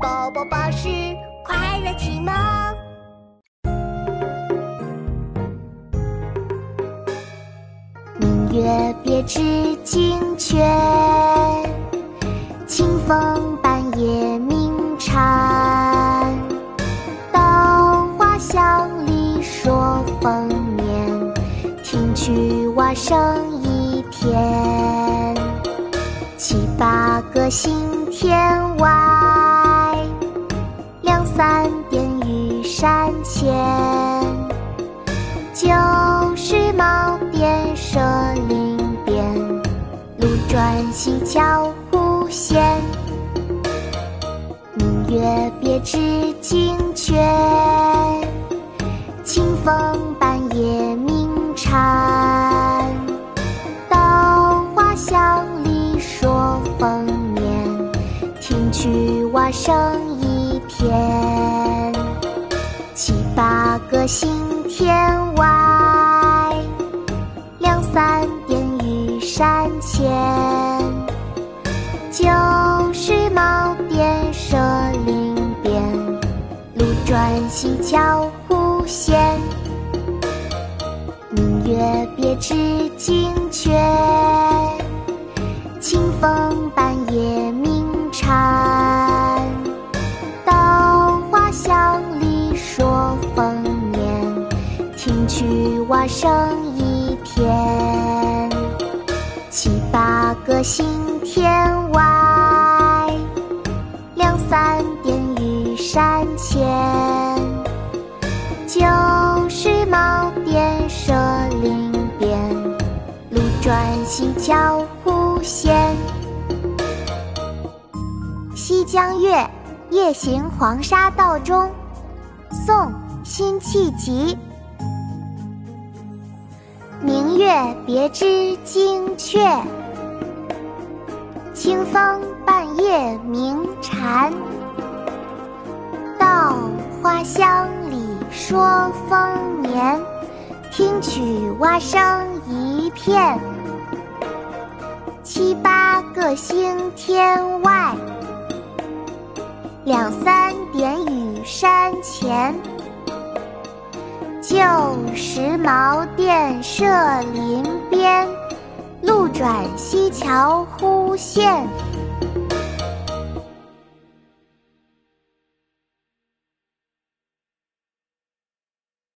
宝宝巴士快乐启蒙。明月别枝惊鹊，清风半夜鸣蝉。稻花香里说丰年，听取蛙声一片。七八个星天外，三点玉山前。旧时茅店社林边，路转溪桥忽见。明月别枝惊鹊，清风半夜鸣蝉。稻花香里说丰年，听取蛙声天。七八个星天外，两三点雨山前。旧时茅店社林边，路转溪桥忽见。明月别枝惊鹊，清风听取蛙声一片。七八个星天外，两三点雨山前。旧时茅店社林边，路转溪桥忽见。《西江月·夜行黄沙道中》宋·辛弃疾。月别枝惊鹊，清风半夜鸣蝉。稻花香里说丰年，听取蛙声一片。七八个星天外，两三时茅店社林边，路转溪桥忽见。